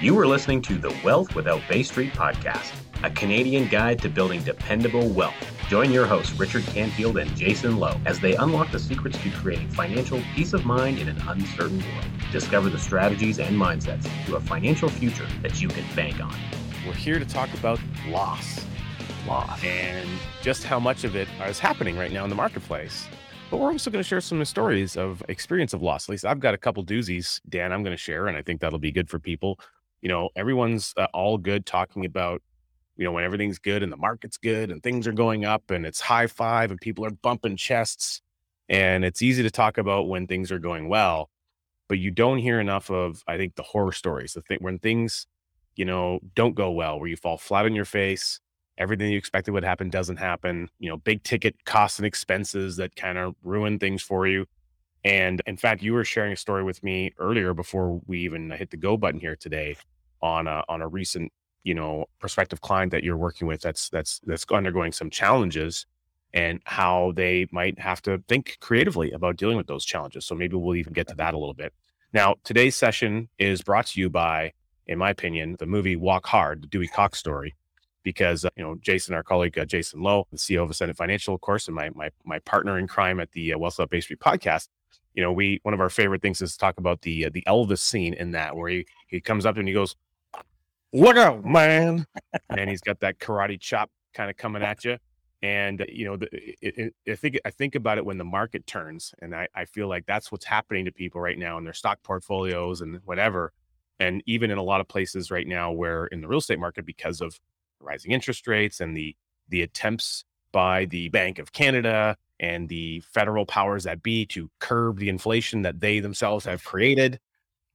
You are listening to the Wealth Without Bay Street podcast, a Canadian guide to building dependable wealth. Join your hosts, Richard Canfield and Jason Lowe, as they unlock the secrets to creating financial peace of mind in an uncertain world. Discover the strategies and mindsets to a financial future that you can bank on. We're here to talk about loss. Loss. And just how much of it is happening right now in the marketplace. But we're also going to share some stories of experience of loss. At least I've got a couple doozies, Dan, I'm going to share, and I think that'll be good for people. You know, everyone's uh, all good talking about, you know, when everything's good and the market's good and things are going up and it's high five and people are bumping chests. And it's easy to talk about when things are going well, but you don't hear enough of, I think, the horror stories, the thing when things, you know, don't go well, where you fall flat on your face, everything you expected would happen doesn't happen you know big ticket costs and expenses that kind of ruin things for you and in fact you were sharing a story with me earlier before we even hit the go button here today on a on a recent you know prospective client that you're working with that's that's that's undergoing some challenges and how they might have to think creatively about dealing with those challenges so maybe we'll even get to that a little bit now today's session is brought to you by in my opinion the movie walk hard the dewey cox story because uh, you know Jason, our colleague uh, Jason Lowe, the CEO of Ascendant Financial, of course, and my my my partner in crime at the uh, Wealth Without Bay Street podcast. You know, we one of our favorite things is to talk about the uh, the Elvis scene in that where he he comes up and he goes, "Look out, man!" and he's got that karate chop kind of coming at you. And uh, you know, the, it, it, I think I think about it when the market turns, and I, I feel like that's what's happening to people right now in their stock portfolios and whatever, and even in a lot of places right now where in the real estate market because of rising interest rates and the the attempts by the Bank of Canada and the federal powers that be to curb the inflation that they themselves have created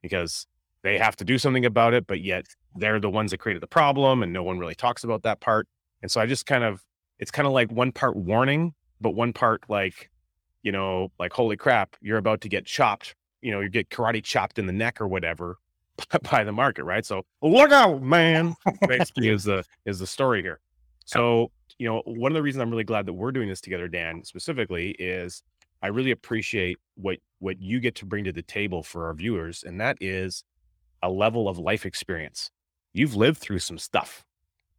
because they have to do something about it but yet they're the ones that created the problem and no one really talks about that part and so i just kind of it's kind of like one part warning but one part like you know like holy crap you're about to get chopped you know you get karate chopped in the neck or whatever by the market, right? So look out, man. Basically, is the is the story here. So you know, one of the reasons I'm really glad that we're doing this together, Dan, specifically, is I really appreciate what what you get to bring to the table for our viewers, and that is a level of life experience. You've lived through some stuff.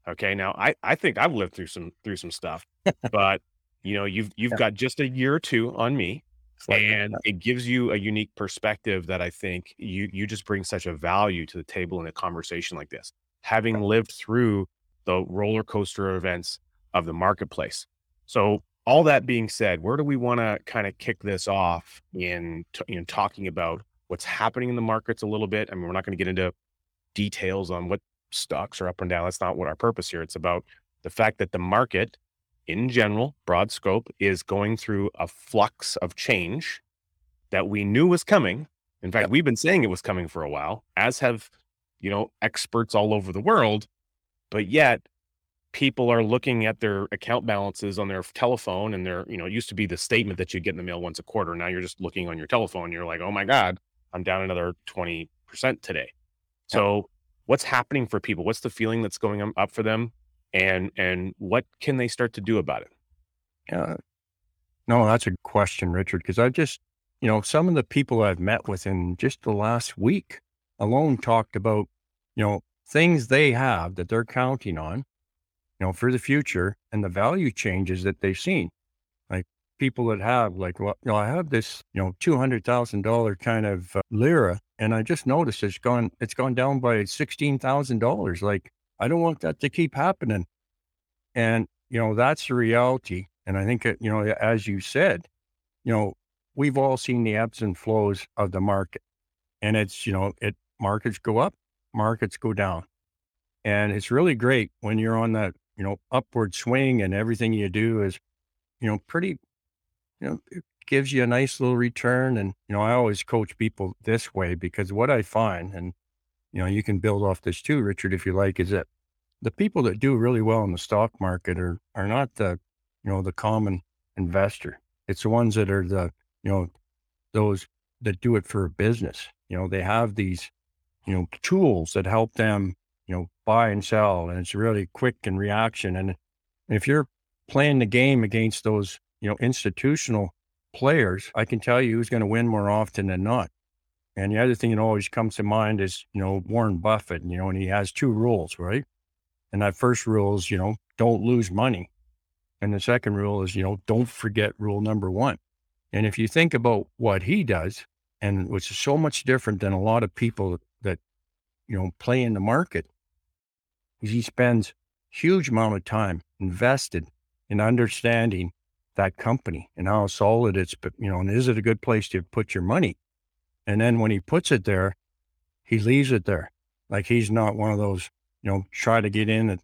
Okay, now I I think I've lived through some through some stuff, but you know, you've you've yeah. got just a year or two on me and it gives you a unique perspective that I think you you just bring such a value to the table in a conversation like this, having lived through the roller coaster events of the marketplace. So, all that being said, where do we want to kind of kick this off in t- in talking about what's happening in the markets a little bit? I mean, we're not going to get into details on what stocks are up and down. That's not what our purpose here. It's about the fact that the market in general, broad scope, is going through a flux of change that we knew was coming. In fact, yep. we've been saying it was coming for a while, as have, you know, experts all over the world. But yet, people are looking at their account balances on their telephone and their, you know, it used to be the statement that you get in the mail once a quarter. Now you're just looking on your telephone. You're like, oh my God, I'm down another 20% today. So, yep. what's happening for people? What's the feeling that's going up for them? and and what can they start to do about it? Yeah, no, that's a question, Richard. Because I just, you know, some of the people I've met with in just the last week alone talked about, you know, things they have that they're counting on, you know, for the future and the value changes that they've seen. People that have, like, well, you know, I have this, you know, two hundred thousand dollar kind of uh, LIRA, and I just noticed it's gone, it's gone down by sixteen thousand dollars. Like, I don't want that to keep happening. And, you know, that's the reality. And I think, you know, as you said, you know, we've all seen the ebbs and flows of the market. And it's, you know, it markets go up, markets go down. And it's really great when you're on that, you know, upward swing and everything you do is, you know, pretty, you know, it gives you a nice little return. And, you know, I always coach people this way because what I find, and you know, you can build off this too, Richard, if you like, is that the people that do really well in the stock market are are not the, you know, the common investor. It's the ones that are the, you know, those that do it for a business. You know, they have these, you know, tools that help them, you know, buy and sell, and it's really quick in reaction. And if you're playing the game against those, you know, institutional players, I can tell you who's going to win more often than not. And the other thing that always comes to mind is, you know, Warren Buffett, you know, and he has two rules, right? And that first rule is, you know, don't lose money. And the second rule is, you know, don't forget rule number one. And if you think about what he does, and which is so much different than a lot of people that, you know, play in the market, is he spends huge amount of time invested in understanding that company and how solid it's, you know, and is it a good place to put your money? And then when he puts it there, he leaves it there. Like he's not one of those, you know, try to get in at,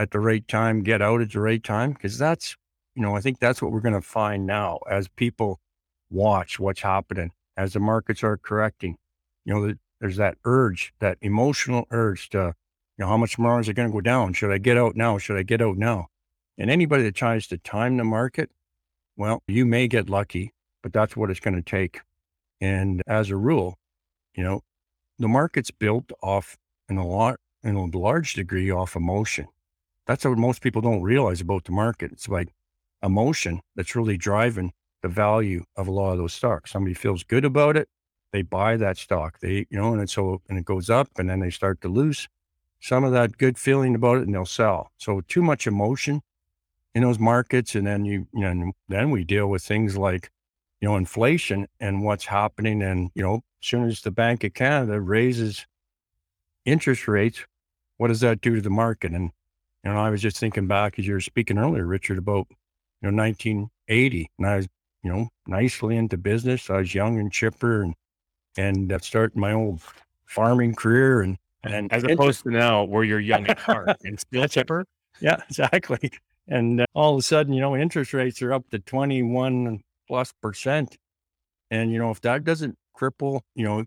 at the right time, get out at the right time. Cause that's, you know, I think that's what we're going to find now as people watch what's happening, as the markets are correcting. You know, there's that urge, that emotional urge to, you know, how much more is it going to go down? Should I get out now? Should I get out now? And anybody that tries to time the market, well, you may get lucky, but that's what it's going to take. And as a rule, you know, the market's built off in a lot, in a large degree off emotion. That's what most people don't realize about the market. It's like emotion that's really driving the value of a lot of those stocks. Somebody feels good about it, they buy that stock. They, you know, and so and it goes up, and then they start to lose some of that good feeling about it, and they'll sell. So too much emotion in those markets, and then you, you know, then we deal with things like you know, inflation and what's happening. And, you know, as soon as the Bank of Canada raises interest rates, what does that do to the market? And, you know, I was just thinking back as you were speaking earlier, Richard, about, you know, 1980. And I was, you know, nicely into business. I was young and chipper and, and uh, starting my old farming career. And, and as opposed to now where you're young at heart and still chipper. Yeah, exactly. And uh, all of a sudden, you know, interest rates are up to 21 plus percent. And, you know, if that doesn't cripple, you know,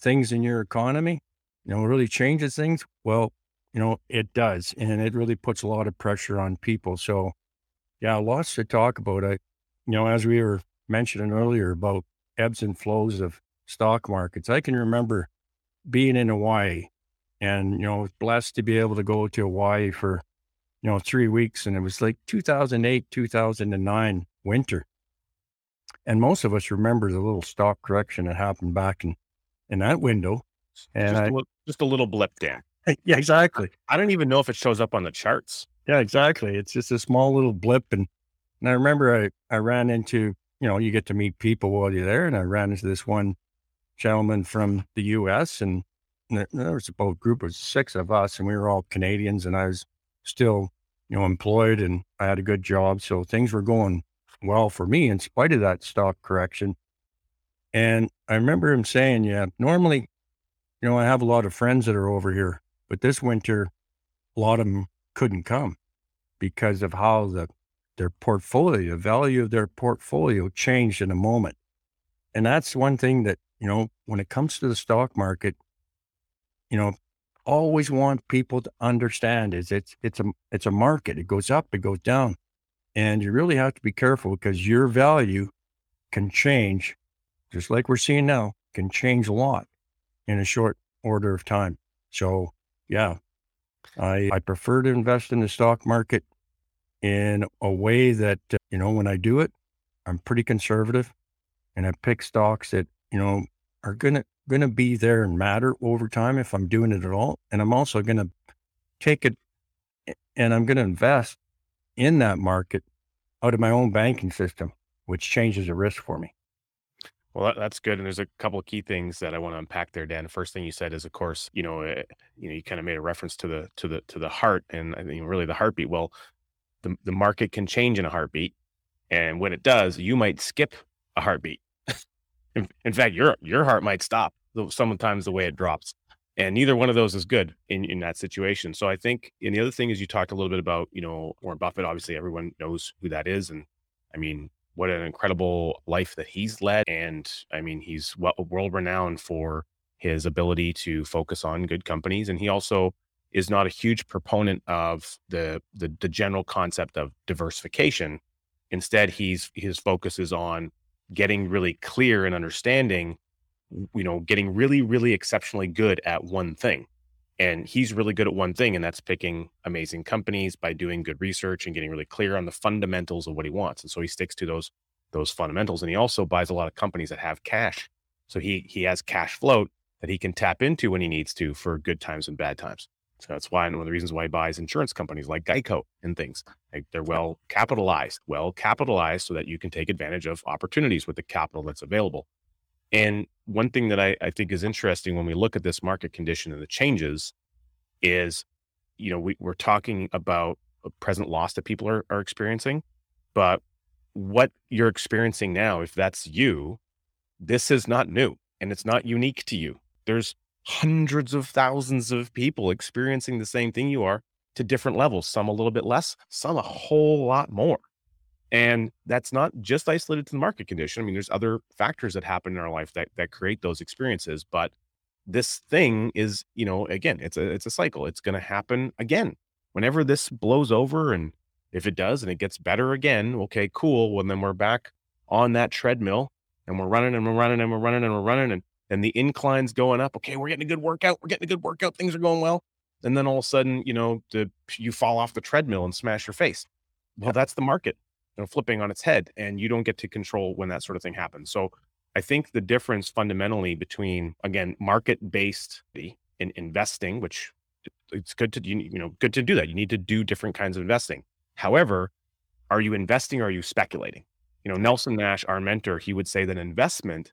things in your economy, you know, really changes things, well, you know, it does. And it really puts a lot of pressure on people. So, yeah, lots to talk about. I, you know, as we were mentioning earlier about ebbs and flows of stock markets, I can remember being in Hawaii and, you know, blessed to be able to go to Hawaii for, you know, three weeks. And it was like 2008, 2009 winter. And most of us remember the little stock correction that happened back in, in that window. And just, I, a little, just a little blip, Dan. Eh, yeah, exactly. I don't even know if it shows up on the charts. Yeah, exactly. It's just a small little blip. And, and I remember I, I ran into, you know, you get to meet people while you're there. And I ran into this one gentleman from the US and there was about a group of six of us and we were all Canadians and I was still, you know, employed and I had a good job. So things were going well for me in spite of that stock correction. And I remember him saying, yeah, normally, you know, I have a lot of friends that are over here, but this winter, a lot of them couldn't come because of how the their portfolio, the value of their portfolio changed in a moment. And that's one thing that, you know, when it comes to the stock market, you know, always want people to understand is it's it's a it's a market. It goes up, it goes down. And you really have to be careful because your value can change, just like we're seeing now, can change a lot in a short order of time. So, yeah, I, I prefer to invest in the stock market in a way that, uh, you know, when I do it, I'm pretty conservative and I pick stocks that, you know, are going to, going to be there and matter over time if I'm doing it at all. And I'm also going to take it and I'm going to invest in that market out of my own banking system, which changes the risk for me. Well, that's good. And there's a couple of key things that I want to unpack there, Dan. The first thing you said is, of course, you know, uh, you know, you kind of made a reference to the to the to the heart, and I think really the heartbeat. Well, the the market can change in a heartbeat, and when it does, you might skip a heartbeat. in, in fact, your your heart might stop sometimes the way it drops and neither one of those is good in, in that situation. So I think, and the other thing is you talked a little bit about, you know, Warren Buffett, obviously everyone knows who that is. And I mean, what an incredible life that he's led. And I mean, he's world renowned for his ability to focus on good companies. And he also is not a huge proponent of the, the, the general concept of diversification. Instead, he's, his focus is on getting really clear and understanding you know, getting really, really exceptionally good at one thing. And he's really good at one thing, and that's picking amazing companies by doing good research and getting really clear on the fundamentals of what he wants. And so he sticks to those those fundamentals. And he also buys a lot of companies that have cash So he he has cash float that he can tap into when he needs to for good times and bad times. So that's why one of the reasons why he buys insurance companies like Geico and things. Like they're well capitalized, well capitalized so that you can take advantage of opportunities with the capital that's available. And one thing that I, I think is interesting when we look at this market condition and the changes is, you know, we, we're talking about a present loss that people are, are experiencing, but what you're experiencing now, if that's you, this is not new and it's not unique to you. There's hundreds of thousands of people experiencing the same thing you are to different levels, some a little bit less, some a whole lot more. And that's not just isolated to the market condition. I mean, there's other factors that happen in our life that that create those experiences, but this thing is, you know, again, it's a it's a cycle. It's going to happen again. Whenever this blows over and if it does and it gets better again, okay, cool. Well, then we're back on that treadmill and we're running and we're running and we're running and we're running and and the incline's going up. Okay, we're getting a good workout. We're getting a good workout. Things are going well. And then all of a sudden, you know, the, you fall off the treadmill and smash your face. Well, that's the market, know, flipping on its head, and you don't get to control when that sort of thing happens. So, I think the difference fundamentally between again market based in investing, which it's good to you, know good to do that. You need to do different kinds of investing. However, are you investing or are you speculating? You know, Nelson Nash, our mentor, he would say that investment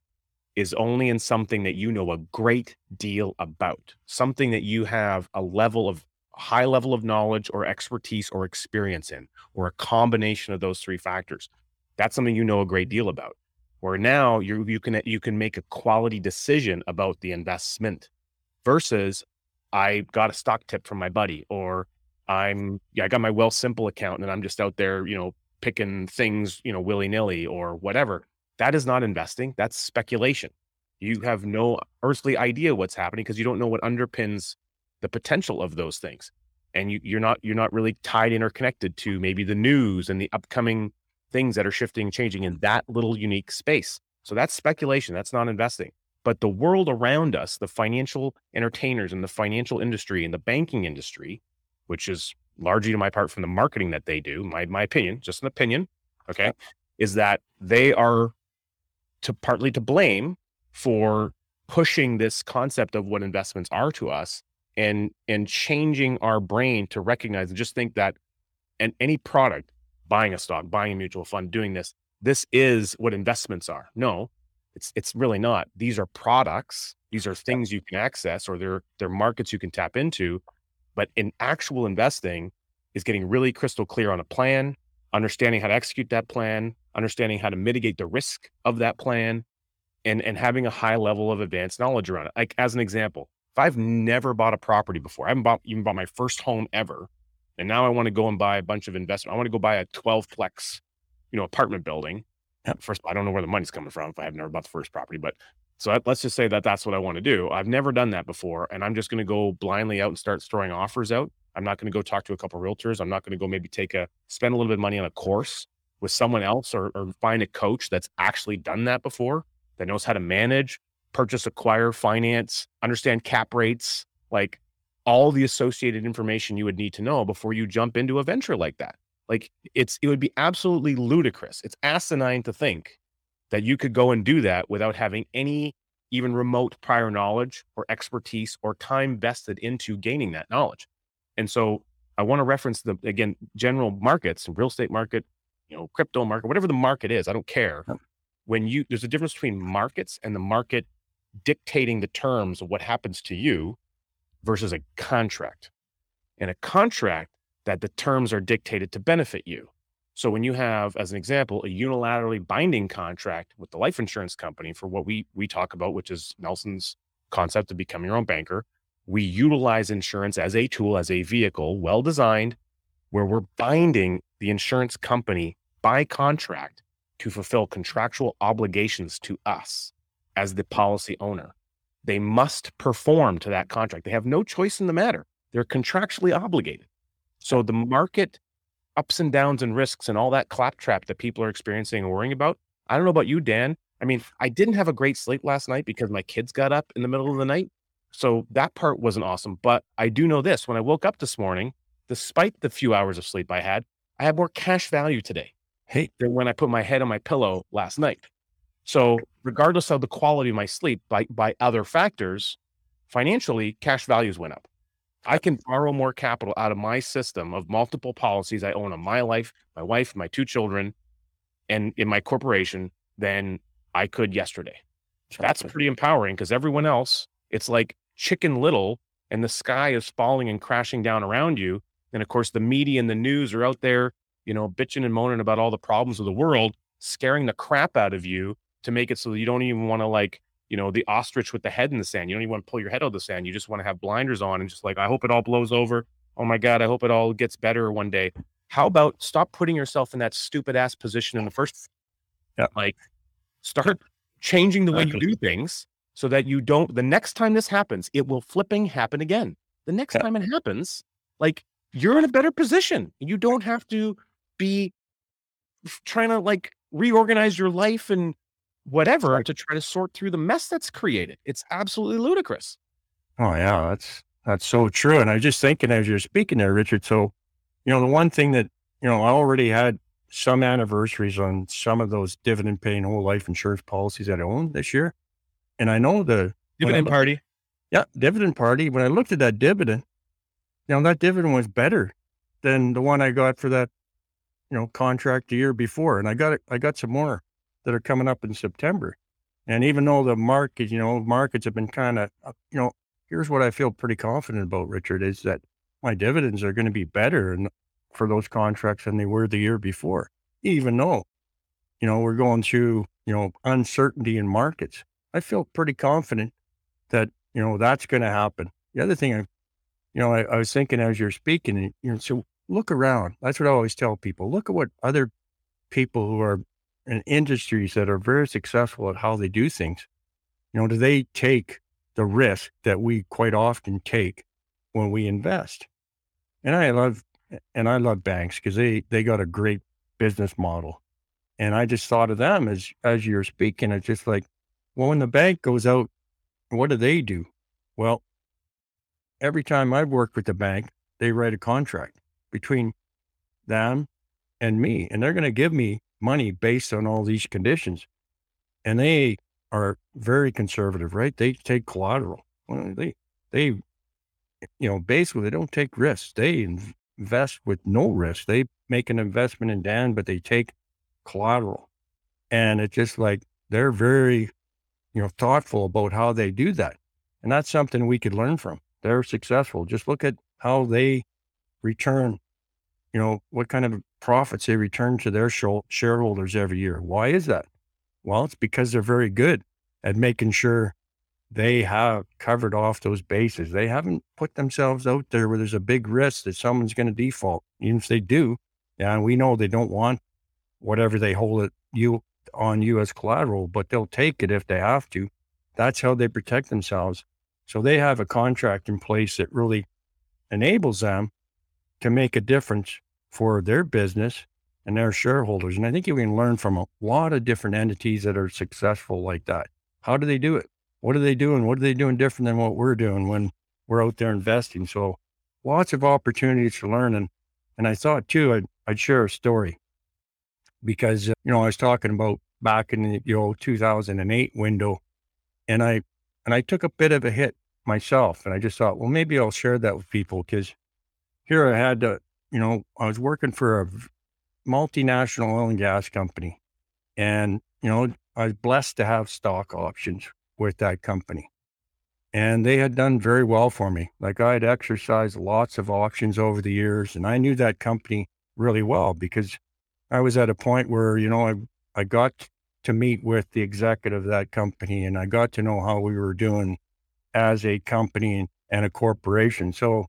is only in something that you know a great deal about, something that you have a level of high level of knowledge or expertise or experience in, or a combination of those three factors. That's something you know a great deal about. Where now you you can you can make a quality decision about the investment versus I got a stock tip from my buddy or I'm yeah, I got my Wealthsimple account and I'm just out there, you know, picking things, you know, willy-nilly or whatever. That is not investing. That's speculation. You have no earthly idea what's happening because you don't know what underpins the potential of those things. And you, you're not you're not really tied in or connected to maybe the news and the upcoming things that are shifting, and changing in that little unique space. So that's speculation. That's not investing. But the world around us, the financial entertainers and the financial industry and the banking industry, which is largely to my part from the marketing that they do, my my opinion, just an opinion, okay, is that they are to partly to blame for pushing this concept of what investments are to us and and changing our brain to recognize and just think that and any product buying a stock buying a mutual fund doing this this is what investments are. No it's it's really not. These are products. These are things you can access or they're they're markets you can tap into but in actual investing is getting really crystal clear on a plan understanding how to execute that plan understanding how to mitigate the risk of that plan and and having a high level of advanced knowledge around it. Like as an example, if I've never bought a property before, I haven't bought even bought my first home ever, and now I want to go and buy a bunch of investment. I want to go buy a 12 plex, you know, apartment building. First, I don't know where the money's coming from if I have never bought the first property, but so let's just say that that's what I want to do. I've never done that before, and I'm just going to go blindly out and start throwing offers out. I'm not going to go talk to a couple realtors. I'm not going to go maybe take a spend a little bit of money on a course with someone else or, or find a coach that's actually done that before, that knows how to manage, purchase, acquire, finance, understand cap rates, like all the associated information you would need to know before you jump into a venture like that. Like it's it would be absolutely ludicrous. It's asinine to think that you could go and do that without having any even remote prior knowledge or expertise or time vested into gaining that knowledge. And so I want to reference the again general markets, real estate market, you know, crypto market, whatever the market is, I don't care. When you there's a difference between markets and the market dictating the terms of what happens to you versus a contract. In a contract, that the terms are dictated to benefit you. So when you have, as an example, a unilaterally binding contract with the life insurance company for what we we talk about, which is Nelson's concept of becoming your own banker, we utilize insurance as a tool, as a vehicle, well designed, where we're binding the insurance company by contract to fulfill contractual obligations to us as the policy owner. They must perform to that contract. They have no choice in the matter. They're contractually obligated. So the market ups and downs and risks and all that claptrap that people are experiencing and worrying about. I don't know about you, Dan. I mean, I didn't have a great sleep last night because my kids got up in the middle of the night. So that part wasn't awesome. But I do know this when I woke up this morning, despite the few hours of sleep I had, I have more cash value today. Hey, than when I put my head on my pillow last night. So regardless of the quality of my sleep by by other factors, financially, cash values went up. I can borrow more capital out of my system of multiple policies I own on my life, my wife, my two children, and in my corporation than I could yesterday. That's pretty empowering because everyone else, it's like chicken little and the sky is falling and crashing down around you. And of course, the media and the news are out there, you know, bitching and moaning about all the problems of the world, scaring the crap out of you to make it so that you don't even want to like you know, the ostrich with the head in the sand. You don't even want to pull your head out of the sand. You just want to have blinders on and just like, I hope it all blows over. Oh my God, I hope it all gets better one day. How about stop putting yourself in that stupid ass position in the first? Yeah. Like start changing the way you do things so that you don't, the next time this happens, it will flipping happen again. The next Yeah. time it happens, like you're in a better position. You don't have to be trying to like reorganize your life and whatever to try to sort through the mess that's created. It's absolutely ludicrous. Oh yeah, that's that's so true. And I was just thinking as you're speaking there, Richard. So, you know, the one thing that you know, I already had some anniversaries on some of those dividend paying whole life insurance policies that I own this year, and I know the Dividend party. yeah dividend party. When I looked at that dividend, you know, that dividend was better than the one I got for that, you know, contract the year before, and I got it. I got some more that are coming up in September. And even though the market, you know, markets have been kind of, uh, you know, here's what I feel pretty confident about, Richard, is that my dividends are going to be better and for those contracts than they were the year before, even though, you know, we're going through, you know, uncertainty in markets. I feel pretty confident that, you know, that's going to happen. The other thing I, you know, I, I was thinking as you're speaking, you know, so look around. That's what I always tell people. Look at what other people who are in industries that are very successful at how they do things. You know, do they take the risk that we quite often take when we invest? And I love, and I love banks because they they got a great business model. And I just thought of them as as you're speaking. It's just like, well, when the bank goes out, what do they do? Well, every time I've worked with the bank, they write a contract between them and me, and they're going to give me money based on all these conditions. And they are very conservative, right? They take collateral. Well, they, they, you know, basically they don't take risks. They invest with no risk. They make an investment in Dan, but they take collateral. And it's just like they're very, you know, thoughtful about how they do that. And that's something we could learn from. They're successful. Just look at how they return, you know, what kind of profits they return to their shareholders every year. Why is that? Well, it's because they're very good at making sure they have covered off those bases. They haven't put themselves out there where there's a big risk that someone's going to default. Even if they do, and we know they don't want whatever they hold it you on you as collateral, but they'll take it if they have to. That's how they protect themselves. So they have a contract in place that really enables them to make a difference for their business and their shareholders. And I think you can learn from a lot of different entities that are successful like that. How do they do it? What are they doing? What are they doing different than what we're doing when we're out there investing? So lots of opportunities to learn. And, and I thought too, I'd, I'd share a story because, uh, you know, I was talking about back in the, you know, 2008 window and I, and I took a bit of a hit myself. And I just thought, well, maybe I'll share that with people because here I had to, you know, I was working for a multinational oil and gas company. And, you know, I was blessed to have stock options with that company. And they had done very well for me. Like I had exercised lots of options over the years, and I knew that company really well because I was at a point where, you know, I, I got to meet with the executive of that company and I got to know how we were doing as a company and a corporation. So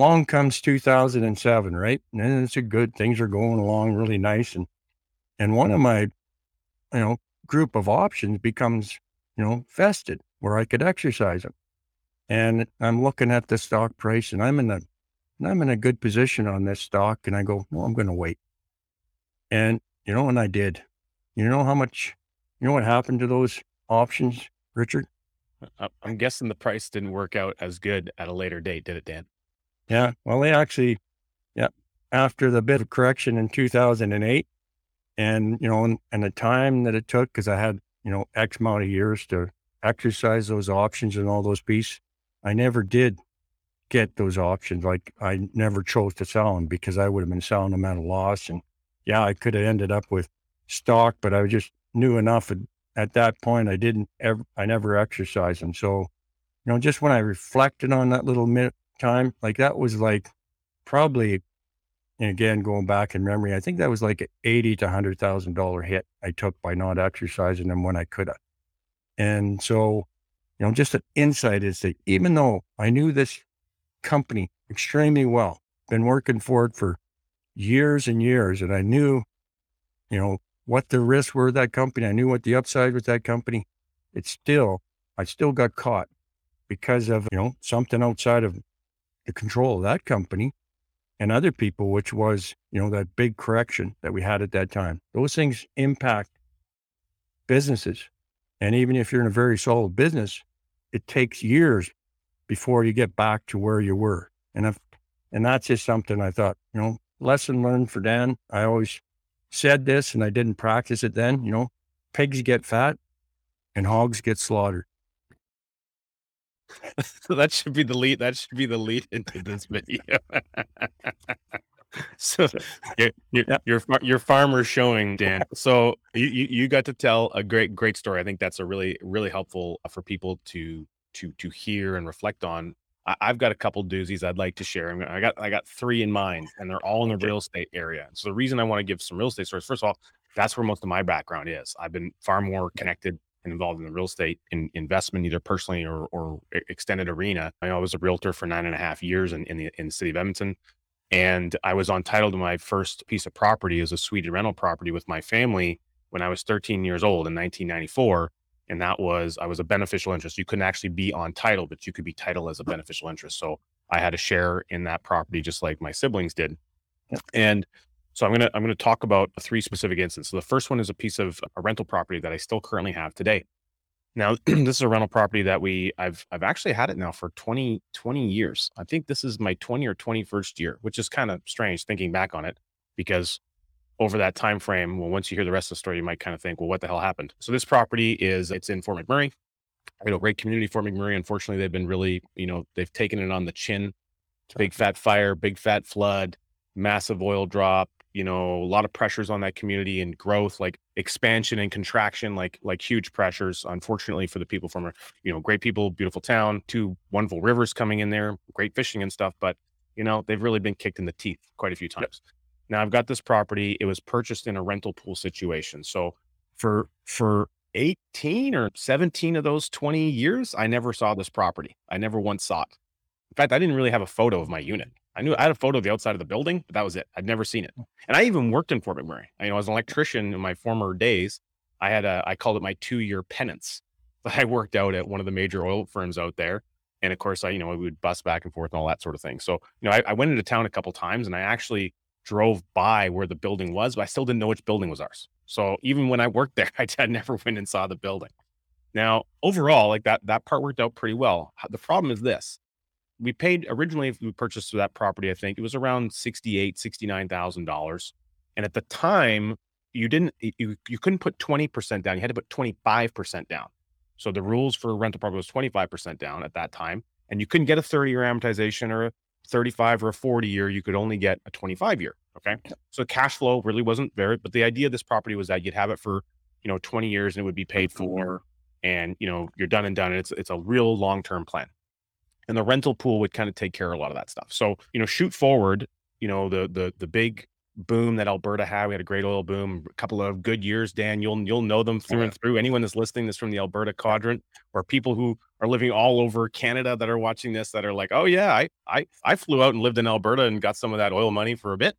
along comes 2007, right? And it's a good, things are going along really nice. And, and one of my, you know, group of options becomes, you know, vested where I could exercise them. And I'm looking at the stock price and I'm in a, I'm in a good position on this stock. And I go, well, I'm going to wait. And, you know, and I did. You know how much, you know what happened to those options, Richard? Uh, I'm guessing the price didn't work out as good at a later date, did it, Dan? Yeah. Well, they actually, yeah, after the bit of correction in 2008 And, you know, and, and the time that it took, because I had, you know, X amount of years to exercise those options and all those pieces, I never did get those options. Like I never chose to sell them because I would have been selling them at a loss. And yeah, I could have ended up with stock, but I just knew enough at, at that point. I didn't ever, I never exercised them. So, you know, just when I reflected on that little minute time, like that was like probably, again, going back in memory, I think that was like an eighty to hundred thousand dollar hit I took by not exercising them when I could have. And so, you know, just an insight is that even though I knew this company extremely well, been working for it for years and years, and I knew, you know, what the risks were that company. I knew what the upside was that company. It's still, I still got caught because of, you know, something outside of the control of that company and other people, which was, you know, that big correction that we had at that time. Those things impact businesses. And even if you're in a very solid business, it takes years before you get back to where you were. And if, and that's just something I thought, you know, lesson learned for Dan. I always said this and I didn't practice it then, you know, pigs get fat and hogs get slaughtered. so that should be the lead. That should be the lead into this video. so your your, your farmer showing Dan. So you, you you got to tell a great great story. I think that's a really really helpful uh, for people to to to hear and reflect on. I, have got a couple doozies I'd like to share. I got I got three in mind, and they're all in the real estate area. So the reason I want to give some real estate stories, first of all, that's where most of my background is. I've been far more connected and involved in the real estate in investment, either personally or, or extended arena. I was a realtor for nine and a half years in, in the in the city of Edmonton. And I was on title to my first piece of property as a suite rental property with my family when I was 13 years old in 1994 and that was I was a beneficial interest. You couldn't actually be on title, but you could be title as a beneficial interest. So I had a share in that property just like my siblings did. And so I'm gonna I'm gonna talk about three specific instances. So the first one is a piece of a rental property that I still currently have today. Now this is a rental property that we I've I've actually had it now for 20 20 years. I think this is my 20 or 21st year, which is kind of strange thinking back on it because over that time frame, well, once you hear the rest of the story, you might kind of think, well, what the hell happened? So this property is it's in Fort McMurray. You know, great community Fort McMurray. Unfortunately, they've been really, you know, they've taken it on the chin. Big fat fire, big fat flood, massive oil drop, you know, a lot of pressures on that community and growth, like expansion and contraction, like like huge pressures. Unfortunately for the people from a, you know, great people, beautiful town, two wonderful rivers coming in there, great fishing and stuff. But you know, they've really been kicked in the teeth quite a few times. Now I've got this property. It was purchased in a rental pool situation. So for for 18 or 17 of those 20 years, I never saw this property. I never once saw it. In fact, I didn't really have a photo of my unit. I knew I had a photo of the outside of the building, but that was it. I'd never seen it. Hmm. And I even worked in Fort McMurray. I, you know, as an electrician in my former days, I had a I called it my two-year penance. I worked out at one of the major oil firms out there. And of course, I, you know, we would bus back and forth and all that sort of thing. So, you know, I, I went into town a couple times and I actually drove by where the building was, but I still didn't know which building was ours. So even when I worked there, I, I never went and saw the building. Now, overall, like that that part worked out pretty well. The problem is this. We paid originally if we purchased that property, I think it was around sixty-eight, sixty-nine thousand dollars. And at the time, you didn't you you couldn't put 20% down. You had to put 25% down. So the rules for rental property was 25% down at that time. And you couldn't get a 30-year amortization or a 35 or a 40 year, you could only get a 25 year. Okay. So cash flow really wasn't very, but the idea of this property was that you'd have it for, you know, 20 years and it would be paid for and, you know, you're done and done. And it's, it's a real long-term plan. And the rental pool would kind of take care of a lot of that stuff. So, you know, shoot forward, you know, the, the, the big boom that Alberta had. We had a great oil boom, a couple of good years. Dan, you'll you'll know them oh, through and through. Anyone that's listening this from the Alberta quadrant, or people who are living all over Canada that are watching this that are like, oh yeah, I I I flew out and lived in Alberta and got some of that oil money for a bit,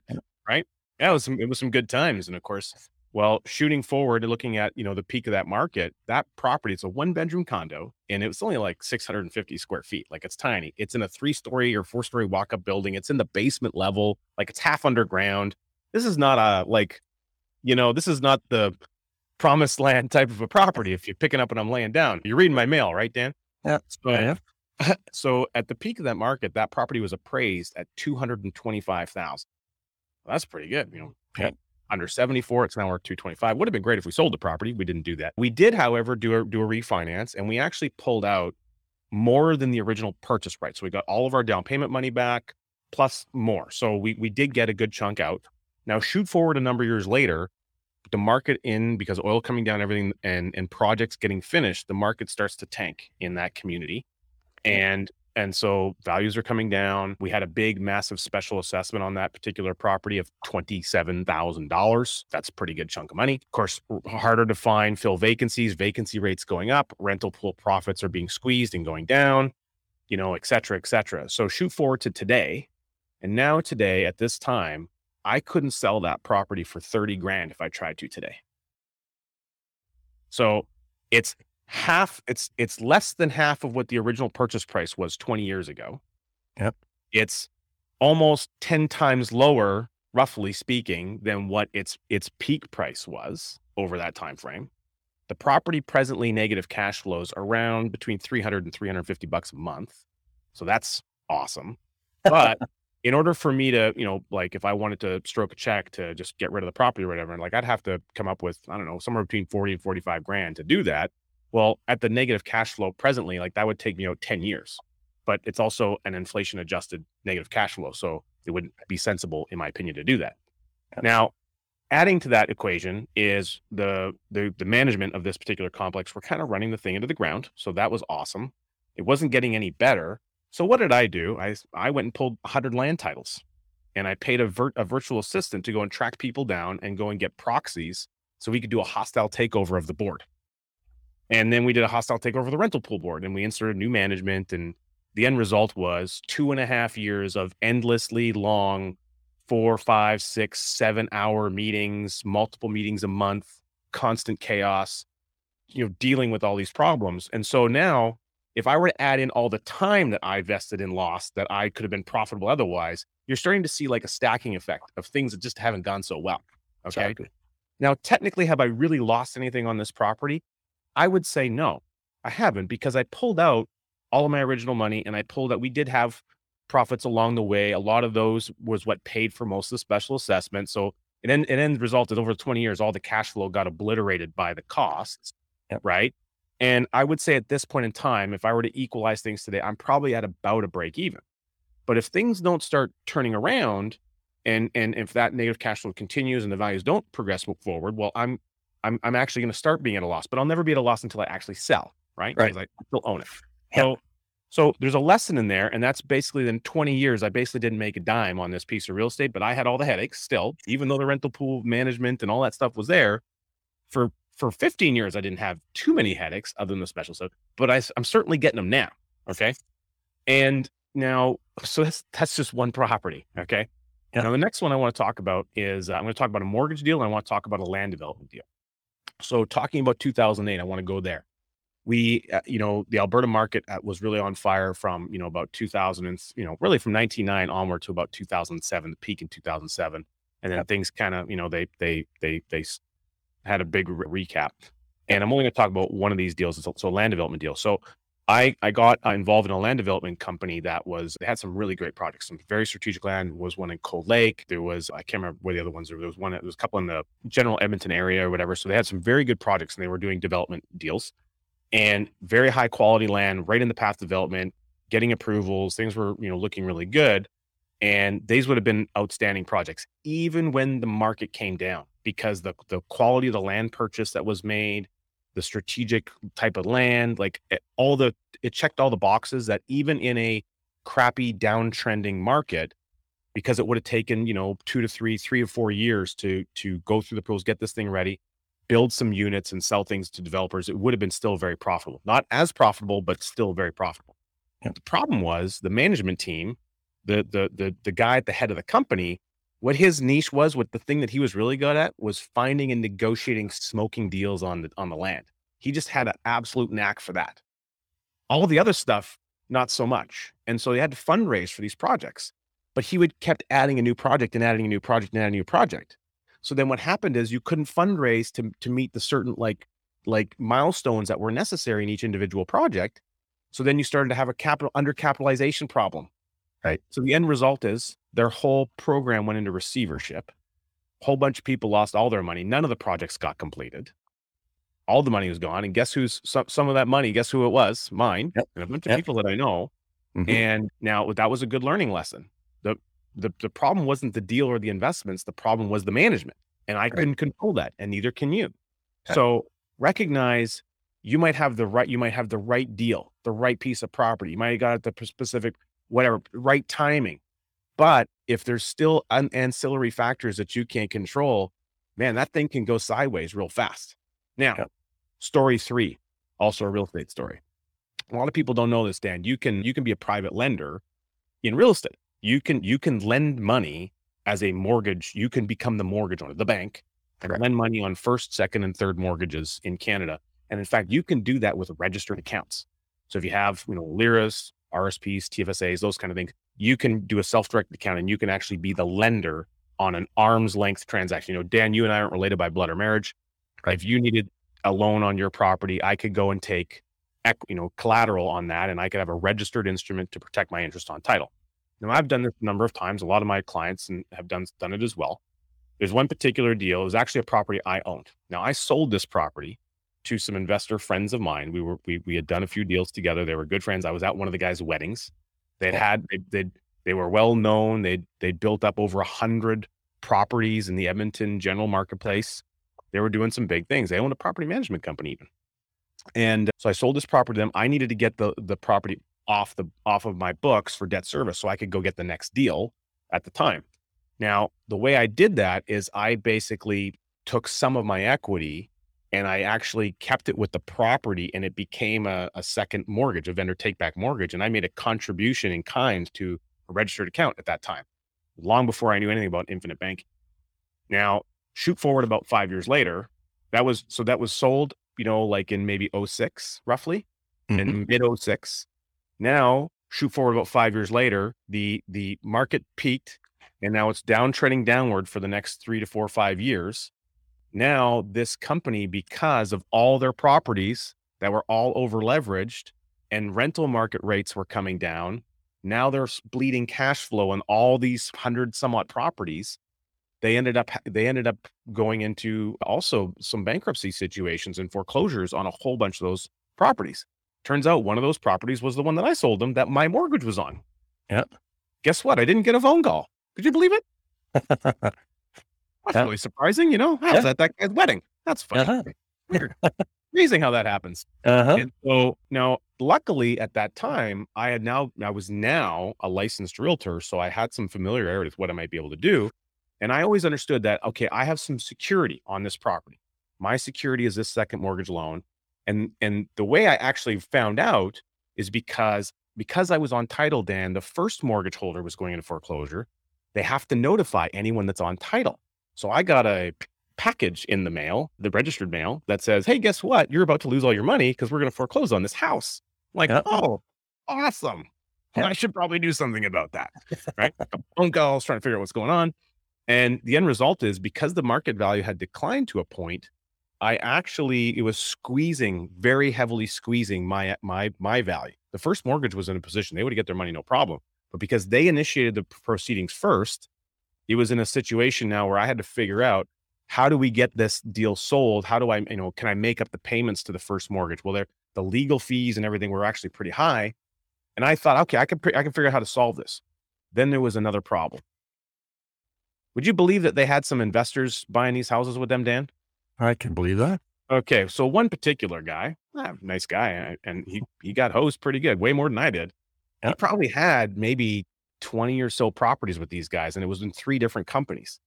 right? Yeah, it was some it was some good times. And of course, well, shooting forward and looking at you know the peak of that market, that property, it's a one bedroom condo, and it was only like 650 square feet. Like it's tiny. It's in a three story or four story walk up building. It's in the basement level, like it's half underground this is not a like, you know, this is not the promised land type of a property. If you're picking up and I'm laying down, you're reading my mail, right, Dan? Yeah. So, so at the peak of that market, that property was appraised at 225,000. Well, that's pretty good. You know, under 74. It's now worth 225. Would have been great if we sold the property. We didn't do that. We did, however, do a do a refinance and we actually pulled out more than the original purchase price. So we got all of our down payment money back plus more. So we we did get a good chunk out. Now shoot forward a number of years later, the market in because oil coming down, everything and and projects getting finished, the market starts to tank in that community. And and so values are coming down. We had a big, massive special assessment on that particular property of $27,000. That's a pretty good chunk of money. Of course, harder to find, fill vacancies, vacancy rates going up, rental pool profits are being squeezed and going down, you know, et cetera, et cetera. So shoot forward to today. And now, today, at this time, I couldn't sell that property for 30 grand if I tried to today. So it's half it's it's less than half of what the original purchase price was 20 years ago. Yep. It's almost 10 times lower roughly speaking than what its its peak price was over that time frame. The property presently negative cash flows around between 300 and 350 bucks a month. So that's awesome. But in order for me to, you know, like if I wanted to stroke a check to just get rid of the property or whatever, like I'd have to come up with, I don't know, somewhere between 40 and 45 grand to do that. Well, at the negative cash flow presently, like that would take me you know 10 years, but it's also an inflation adjusted negative cash flow. So it wouldn't be sensible, in my opinion, to do that. Now, adding to that equation is the, the the management of this particular complex. We're kind of running the thing into the ground. So that was awesome. It wasn't getting any better. So what did I do? I I went and pulled 100 land titles and I paid a, vir- a virtual assistant to go and track people down and go and get proxies so we could do a hostile takeover of the board. And then we did a hostile takeover of the rental pool board and we inserted new management. And the end result was two and a half years of endlessly long four, five, six, seven hour meetings, multiple meetings a month, constant chaos, you know, dealing with all these problems. And so now, if I were to add in all the time that I vested in lost that I could have been profitable otherwise, you're starting to see like a stacking effect of things that just haven't gone so well. Okay. Exactly. Now, technically, have I really lost anything on this property? I would say no, I haven't because I pulled out all of my original money and I pulled out, we did have profits along the way. A lot of those was what paid for most of the special assessment. So it end, it end resulted over 20 years, all the cash flow got obliterated by the costs. Yep. Right. And I would say at this point in time, if I were to equalize things today, I'm probably at about a break even. But if things don't start turning around and and if that negative cash flow continues and the values don't progress forward, well, I'm I'm I'm actually going to start being at a loss, but I'll never be at a loss until I actually sell, right? Right. Because I still own it. So so there's a lesson in there, and that's basically then 20 years, I basically didn't make a dime on this piece of real estate, but I had all the headaches still, even though the rental pool management and all that stuff was there. For for 15 years, I didn't have too many headaches other than the special stuff, but I, I'm certainly getting them now. Okay. And now, so that's that's just one property. Okay. Yeah. Now the next one I want to talk about is uh, I'm going to talk about a mortgage deal and I want to talk about a land development deal. So talking about 2008, I want to go there. We, uh, you know, the Alberta market uh, was really on fire from, you know, about 2000 and, you know, really from 1999 onward to about 2007, the peak in 2007. And then yep. things kind of, you know, they, they, they, they had a big re- recap. And I'm only going to talk about one of these deals. So, so land development deal. So I, I got uh, involved in a land development company that was they had some really great projects. Some very strategic land was one in Cold Lake. There was I can't remember where the other ones were. There was one. There was a couple in the general Edmonton area or whatever. So they had some very good projects and they were doing development deals and very high quality land right in the path development, getting approvals. Things were you know looking really good, and these would have been outstanding projects even when the market came down because the the quality of the land purchase that was made the strategic type of land, like it, eh, all the it checked all the boxes that even in a crappy downtrending market, because it would have taken you know two to three, three or four years to to go through the pools, get this thing ready, build some units, and sell things to developers, it would have been still very profitable. Not as profitable, but still very profitable. Yeah. The problem was the management team, the the the the guy at the head of the company what his niche was, what the thing that he was really good at was finding and negotiating smoking deals on the on the land. He just had an absolute knack for that. All the other stuff, not so much. And so they had to fundraise for these projects. But he would kept adding a new project and adding a new project and adding a new project. So then what happened is you couldn't fundraise to to meet the certain like like milestones that were necessary in each individual project. So then you started to have a capital undercapitalization problem. Right. So the end result is their whole program went into receivership. A whole bunch of people lost all their money. None of the projects got completed. All the money was gone. And guess who's some, some of that money? Guess who it was? Mine Yep. and a bunch of Yep. people that I know. Mhm. And now that was a good learning lesson. The, the the problem wasn't the deal or the investments. The problem was the management. And I couldn't control that. And neither can you. Yeah. So recognize you might have the right, you might have the right deal, the right piece of property. You might have got it the specific, whatever, right timing. But if there's still an ancillary factors that you can't control, man, that thing can go sideways real fast. Now, Yep. story three, also a real estate story. A lot of people don't know this, Dan. You can you can be a private lender in real estate. You can you can lend money as a mortgage. You can become the mortgage owner, the bank, and lend money on first, second, and third mortgages in Canada. And in fact, you can do that with registered accounts. So if you have, you know, LIRAs, RSPs, TFSAs, those kind of things, you can do a self-directed account and you can actually be the lender on an arm's length transaction. You know, Dan, you and I aren't related by blood or marriage. Right. If you needed a loan on your property, I could go and take, you know, collateral on that, and I could have a registered instrument to protect my interest on title. Now, I've done this a number of times. A lot of my clients and have done done it as well. There's one particular deal. It was actually a property I owned. Now, I sold this property to some investor friends of mine. We were we we had done a few deals together. They were good friends. I was at one of the guys' weddings. They'd had they they they were well known. They they built up over a hundred properties in the Edmonton general marketplace. They were doing some big things. They owned a property management company even. And so I sold this property to them. I needed to get the the property off the off of my books for debt service so I could go get the next deal at the time. Now, the way I did that is I basically took some of my equity and I actually kept it with the property and it became a, a second mortgage, a vendor take back mortgage. And I made a contribution in kind to a registered account at that time, long before I knew anything about infinite banking. Now, shoot forward about five years later, that was so that was sold, you know, like in maybe 06 roughly Mhm. in mid 06. Now, shoot forward about five years later, the the market peaked and now it's downtrending downward for the next three to four, five years. Now, this company, because of all their properties that were all over leveraged and rental market rates were coming down, now they're bleeding cash flow on all these hundred somewhat properties. They ended up they ended up going into also some bankruptcy situations and foreclosures on a whole bunch of those properties. Turns out one of those properties was the one that I sold them that my mortgage was on. Yeah. Guess what? I didn't get a phone call. Could you believe it? That's Yeah. really surprising. You know, I was Yeah. at that guy's wedding. That's funny. Uh-huh. Weird. Amazing how that happens. Uh-huh. And so now, luckily at that time, I had now, I was now a licensed realtor. So I had some familiarity with what I might be able to do. And I always understood that, okay, I have some security on this property. My security is this second mortgage loan. And, and the way I actually found out is because, because I was on title, Dan, the first mortgage holder was going into foreclosure. They have to notify anyone that's on title. So I got a package in the mail, the registered mail that says, Hey, guess what? You're about to lose all your money because we're going to foreclose on this house. I'm like, oh, awesome. I should probably do something about that. Right. Phone calls, trying to figure out what's going on. And the end result is because the market value had declined to a point, I actually it was squeezing very heavily squeezing my my my value. The first mortgage was in a position they would get their money no problem, but because they initiated the proceedings first, it was in a situation now where I had to figure out how do we get this deal sold? How do I you know can I make up the payments to the first mortgage? Well, they're, the legal fees and everything were actually pretty high, and I thought, okay, I can I can figure out how to solve this. Then there was another problem. Would you believe that they had some investors buying these houses with them, Dan? I can believe that. Okay, so one particular guy, ah, nice guy, and he he got hosed pretty good, way more than I did. He probably had maybe twenty or so properties with these guys, and it was in three different companies.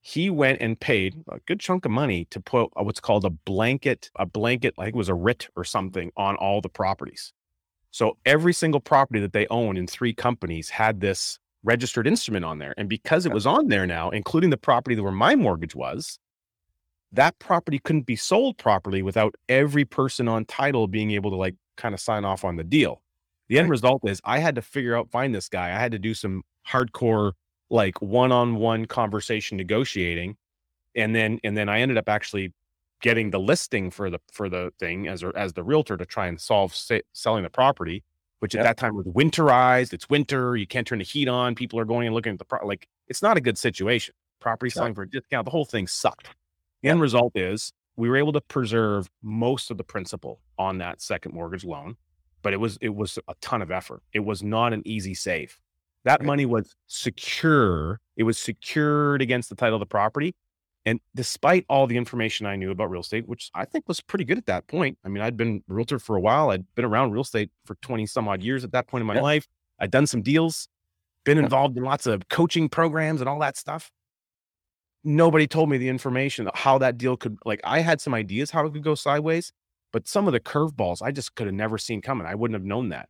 He went and paid a good chunk of money to put what's called a blanket, a blanket, like it was a writ or something, on all the properties. So every single property that they own in three companies had this registered instrument on there, and because it was on there now, including the property where my mortgage was, that property couldn't be sold properly without every person on title being able to like kind of sign off on the deal. The end result is I had to figure out, find this guy. I had to do some hardcore, like one on one conversation negotiating. And then, and then I ended up actually getting the listing for the, for the thing as, a, as the realtor to try and solve sa- selling the property, which at that time was winterized. It's winter. You can't turn the heat on. People are going and looking at the, pro- like, it's not a good situation. property selling for a discount. The whole thing sucked. The end result is we were able to preserve most of the principal on that second mortgage loan, but it was it was a ton of effort. It was not an easy save. That Right. money was secure. It was secured against the title of the property. And despite all the information I knew about real estate, which I think was pretty good at that point, I mean, I'd been a realtor for a while. I'd been around real estate for 20 some odd years at that point in my Yeah. life. I'd done some deals, been involved in lots of coaching programs and all that stuff. Nobody told me the information how that deal could like I had some ideas how it could go sideways, but some of the curveballs I just could have never seen coming. I wouldn't have known that.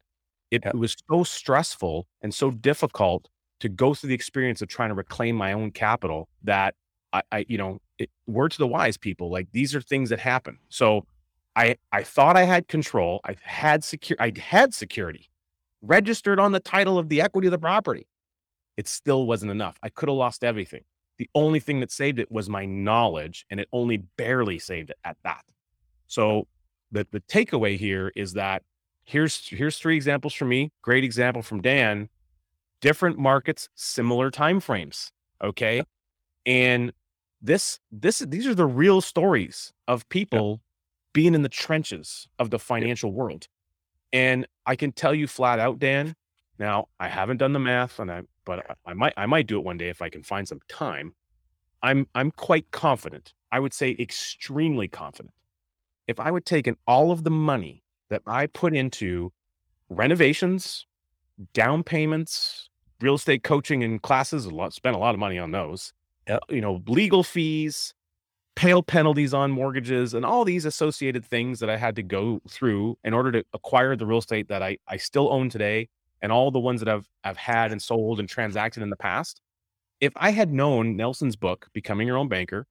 It, Yeah. it was so stressful and so difficult to go through the experience of trying to reclaim my own capital that I, I you know, it, word to the wise people, like these are things that happen. So I I thought I had control. I had secure I had security registered on the title of the equity of the property. It still wasn't enough. I could have lost everything. The only thing that saved it was my knowledge, and it only barely saved it at that. So the the takeaway here is that here's here's three examples from me. Great example from Dan. Different markets, similar time frames. Okay. And this this these are the real stories of people being in the trenches of the financial world. And I can tell you flat out, Dan. Now I haven't done the math, and I but I, I might I might do it one day if I can find some time. I'm I'm quite confident. I would say extremely confident. If I would taken all of the money that I put into renovations, down payments, real estate coaching and classes, a lot spent a lot of money on those. Yep. You know, legal fees, pale penalties on mortgages, and all these associated things that I had to go through in order to acquire the real estate that I I still own today, and all the ones that I've I've had and sold and transacted in the past. If I had known Nelson's book, Becoming Your Own Banker,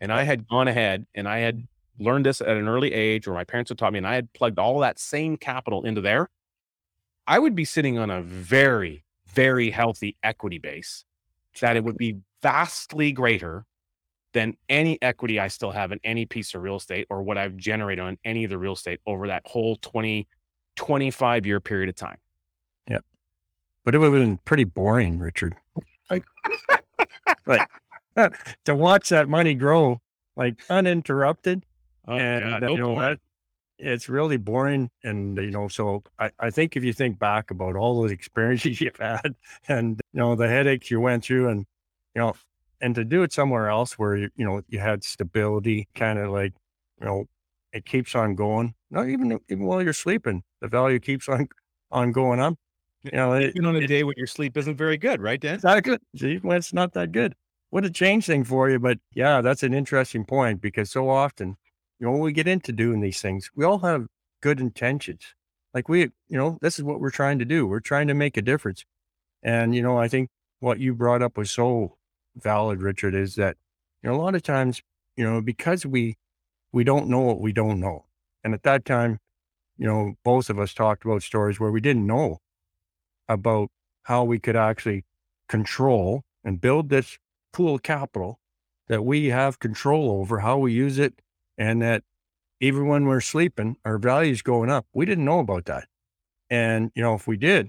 and I had gone ahead and I had learned this at an early age, or my parents had taught me, and I had plugged all that same capital into there, I would be sitting on a very, very healthy equity base that it would be vastly greater than any equity I still have in any piece of real estate or what I've generated on any of the real estate over that whole 20, 25 year period of time. Yeah. But it would have been pretty boring, Richard. Like, like to watch that money grow like uninterrupted. Oh, and no you know what? It's really boring. And you know, so I, I think if you think back about all the experiences you've had and you know the headaches you went through and you know and to do it somewhere else where you you know you had stability, kind of like, you know, it keeps on going. Not even even while you're sleeping, the value keeps on on going up. You know, it, Even on a it- day when your sleep isn't very good, right, Dan? Exactly. See, when it's not that good. What a change thing for you. But yeah, that's an interesting point because so often, you know, when we get into doing these things, we all have good intentions. Like we, you know, this is what we're trying to do. We're trying to make a difference. And, you know, I think what you brought up was so valid, Richard, is that, you know, a lot of times, you know, because we, we don't know what we don't know. And at that time, you know, both of us talked about stories where we didn't know about how we could actually control and build this pool of capital that we have control over how we use it and that even when we're sleeping our values going up we didn't know about that and you know if we did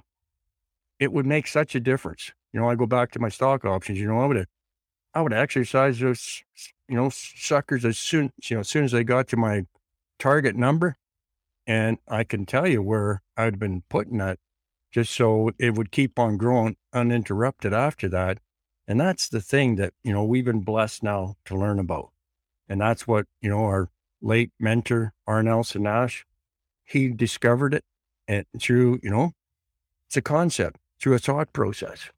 it would make such a difference you know i go back to my stock options you know i would i would exercise those you know suckers as soon you know as soon as they got to my target number and i can tell you where i'd been putting that just so it would keep on growing uninterrupted after that. And that's the thing that, you know, we've been blessed now to learn about. And that's what, you know, our late mentor, R. Nelson Nash, he discovered it and through, you know, it's a concept through a thought process.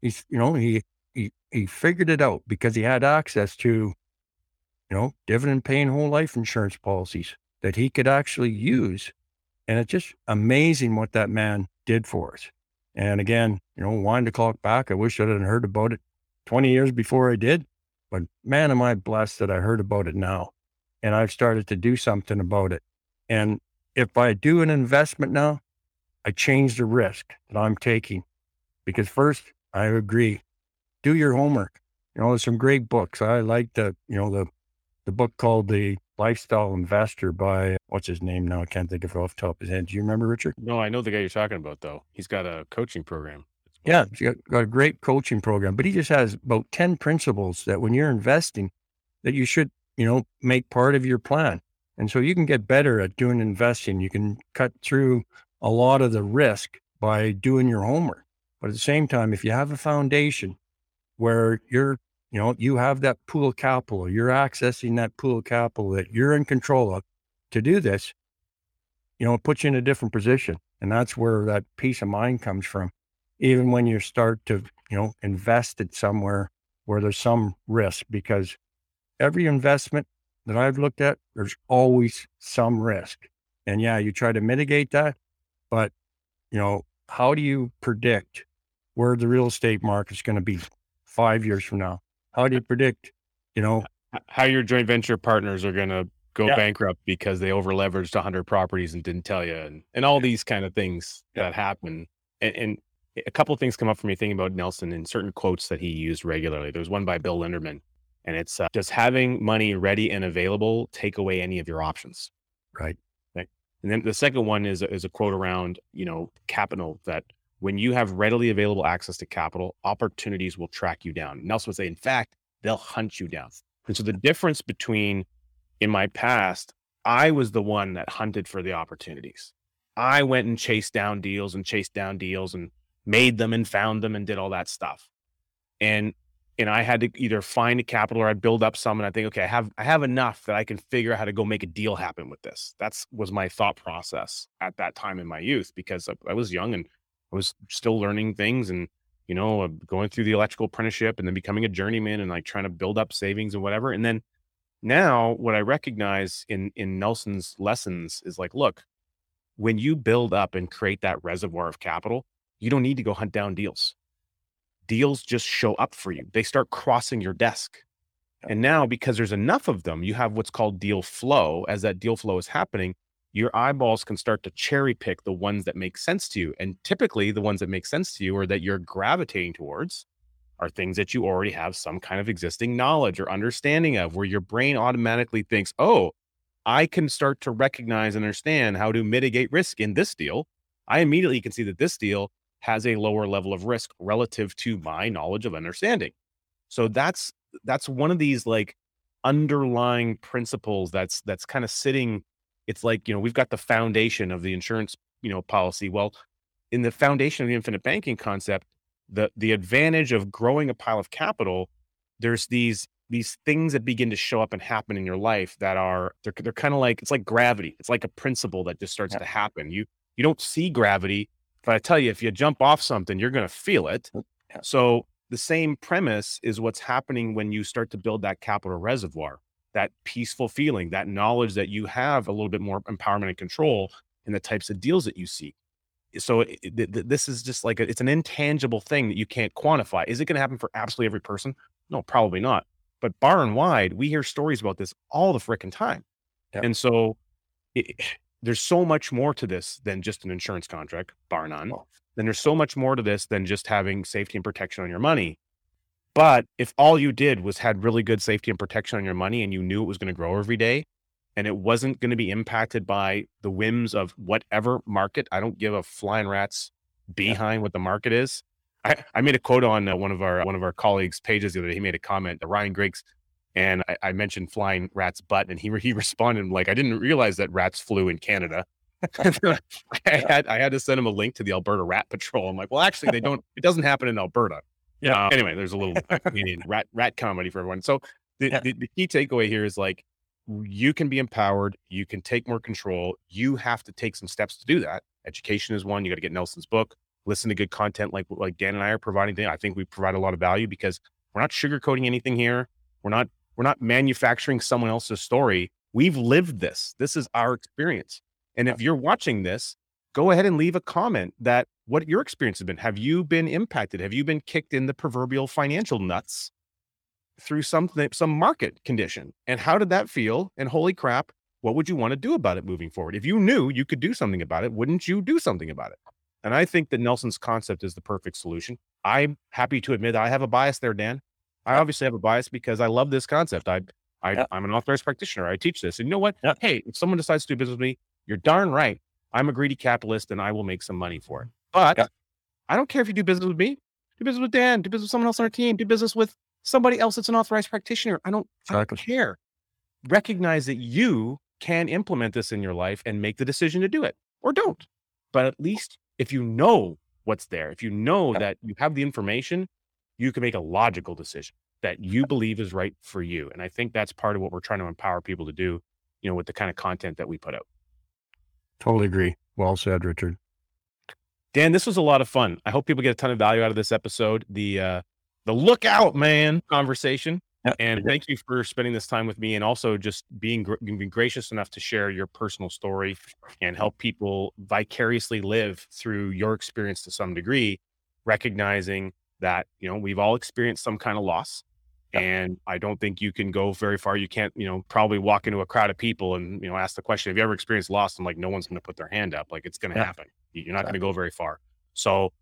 He's, you know, he, he, he figured it out because he had access to, you know, dividend paying whole life insurance policies that he could actually use. And it's just amazing what that man did for us. And again, you know, wind the clock back. I wish I had heard about it 20 years before I did, but man, am I blessed that I heard about it now. And I've started to do something about it. And if I do an investment now, I change the risk that I'm taking because first I agree, do your homework. You know, there's some great books. I like the, you know, the, the book called The Lifestyle Investor by what's his name now? I can't think of it off top of his head. Do you remember Richard? No, I know the guy you're talking about though. He's got a coaching program. Yeah, he's got, got a great coaching program, but he just has about 10 principles that when you're investing, that you should, you know, make part of your plan. And so you can get better at doing investing. You can cut through a lot of the risk by doing your homework. But at the same time, if you have a foundation where you're, you know, you have that pool of capital, you're accessing that pool of capital that you're in control of to do this, you know, it puts you in a different position. And that's where that peace of mind comes from. Even when you start to, you know, invest it somewhere where there's some risk, because every investment that I've looked at, there's always some risk. And yeah, you try to mitigate that, but you know, how do you predict where the real estate market is going to be five years from now? How do you predict, you know, how your joint venture partners are going to go yeah. bankrupt because they over leveraged 100 properties and didn't tell you, and, and all these kind of things yeah. that happen. And, and, a couple of things come up for me thinking about Nelson and certain quotes that he used regularly. There's one by Bill Linderman, and it's uh, does having money ready and available take away any of your options? Right. Okay. And then the second one is is a quote around you know capital that when you have readily available access to capital, opportunities will track you down. Nelson would say, in fact, they'll hunt you down. And so the difference between in my past, I was the one that hunted for the opportunities. I went and chased down deals and chased down deals and made them and found them and did all that stuff. And and I had to either find a capital or I'd build up some and I think, okay, I have I have enough that I can figure out how to go make a deal happen with this. That's was my thought process at that time in my youth because I, I was young and I was still learning things and you know uh, going through the electrical apprenticeship and then becoming a journeyman and like trying to build up savings and whatever. And then now what I recognize in in Nelson's lessons is like, look, when you build up and create that reservoir of capital, you don't need to go hunt down deals. Deals just show up for you. They start crossing your desk. And now because there's enough of them, you have what's called deal flow. As that deal flow is happening, your eyeballs can start to cherry pick the ones that make sense to you. And typically the ones that make sense to you or that you're gravitating towards are things that you already have some kind of existing knowledge or understanding of, where your brain automatically thinks, oh, I can start to recognize and understand how to mitigate risk in this deal. I immediately can see that this deal has a lower level of risk relative to my knowledge of understanding. So that's that's one of these like underlying principles that's that's kind of sitting it's like you know we've got the foundation of the insurance you know policy well in the foundation of the infinite banking concept the the advantage of growing a pile of capital there's these these things that begin to show up and happen in your life that are they're, they're kind of like it's like gravity it's like a principle that just starts yeah. to happen you you don't see gravity but i tell you if you jump off something you're going to feel it yeah. so the same premise is what's happening when you start to build that capital reservoir that peaceful feeling that knowledge that you have a little bit more empowerment and control in the types of deals that you seek so it, it, this is just like a, it's an intangible thing that you can't quantify. Is it going to happen for absolutely every person? No, probably not. But bar and wide, we hear stories about this all the freaking time. Yep. And so it, there's so much more to this than just an insurance contract, bar none. Oh. Then there's so much more to this than just having safety and protection on your money. But if all you did was had really good safety and protection on your money and you knew it was going to grow every day, and it wasn't going to be impacted by the whims of whatever market. I don't give a flying rat's behind yeah. what the market is. I, I made a quote on uh, one of our one of our colleagues' pages the other day. He made a comment, uh, Ryan Griggs, and I, I, mentioned flying rat's butt, and he he responded like, "I didn't realize that rats flew in Canada." I had I had to send him a link to the Alberta Rat Patrol. I'm like, well, actually, they don't. It doesn't happen in Alberta. Yeah. Uh, anyway, there's a little Canadian rat rat comedy for everyone. So the, yeah. the, the key takeaway here is like you can be empowered. You can take more control. You have to take some steps to do that. Education is one. You got to get Nelson's book, listen to good content like like Dan and I are providing. I think we provide a lot of value because we're not sugarcoating anything here. We're not we're not manufacturing someone else's story. We've lived this. This is our experience. And if you're watching this, go ahead and leave a comment that what your experience has been. Have you been impacted? Have you been kicked in the proverbial financial nuts through something, some market condition. And how did that feel? And holy crap, what would you want to do about it moving forward? If you knew you could do something about it, wouldn't you do something about it? And I think that Nelson's concept is the perfect solution. I'm happy to admit I have a bias there, Dan. I obviously have a bias because I love this concept. I, I yeah. I'm an authorized practitioner. I teach this. And you know what? Yeah. Hey, if someone decides to do business with me, you're darn right. I'm a greedy capitalist and I will make some money for it. But yeah. I don't care if you do business with me, do business with Dan, do business with someone else on our team, do business with somebody else that's an authorized practitioner. I don't, I don't Exactly. care. Recognize that you can implement this in your life and make the decision to do it or don't. But at least if you know what's there, if you know that you have the information, you can make a logical decision that you believe is right for you. And I think that's part of what we're trying to empower people to do, you know, with the kind of content that we put out. Totally agree. Well said, Richard. Dan, this was a lot of fun. I hope people get a ton of value out of this episode. The uh the lookout man conversation. Yeah. And thank you for spending this time with me and also just being, being gracious enough to share your personal story and help people vicariously live through your experience to some degree, recognizing that, you know, we've all experienced some kind of loss. Yeah. And I don't think you can go very far. You can't, you know, probably walk into a crowd of people and, you know, ask the question, have you ever experienced loss? And like, no one's going to put their hand up. Like it's going to Yeah. happen. You- You're not going to go very far. So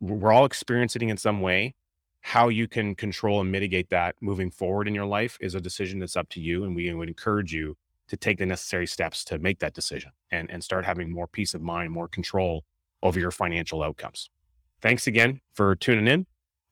we're all experiencing it in some way. How you can control and mitigate that moving forward in your life is a decision that's up to you. And we would encourage you to take the necessary steps to make that decision and, and start having more peace of mind, more control over your financial outcomes. Thanks again for tuning in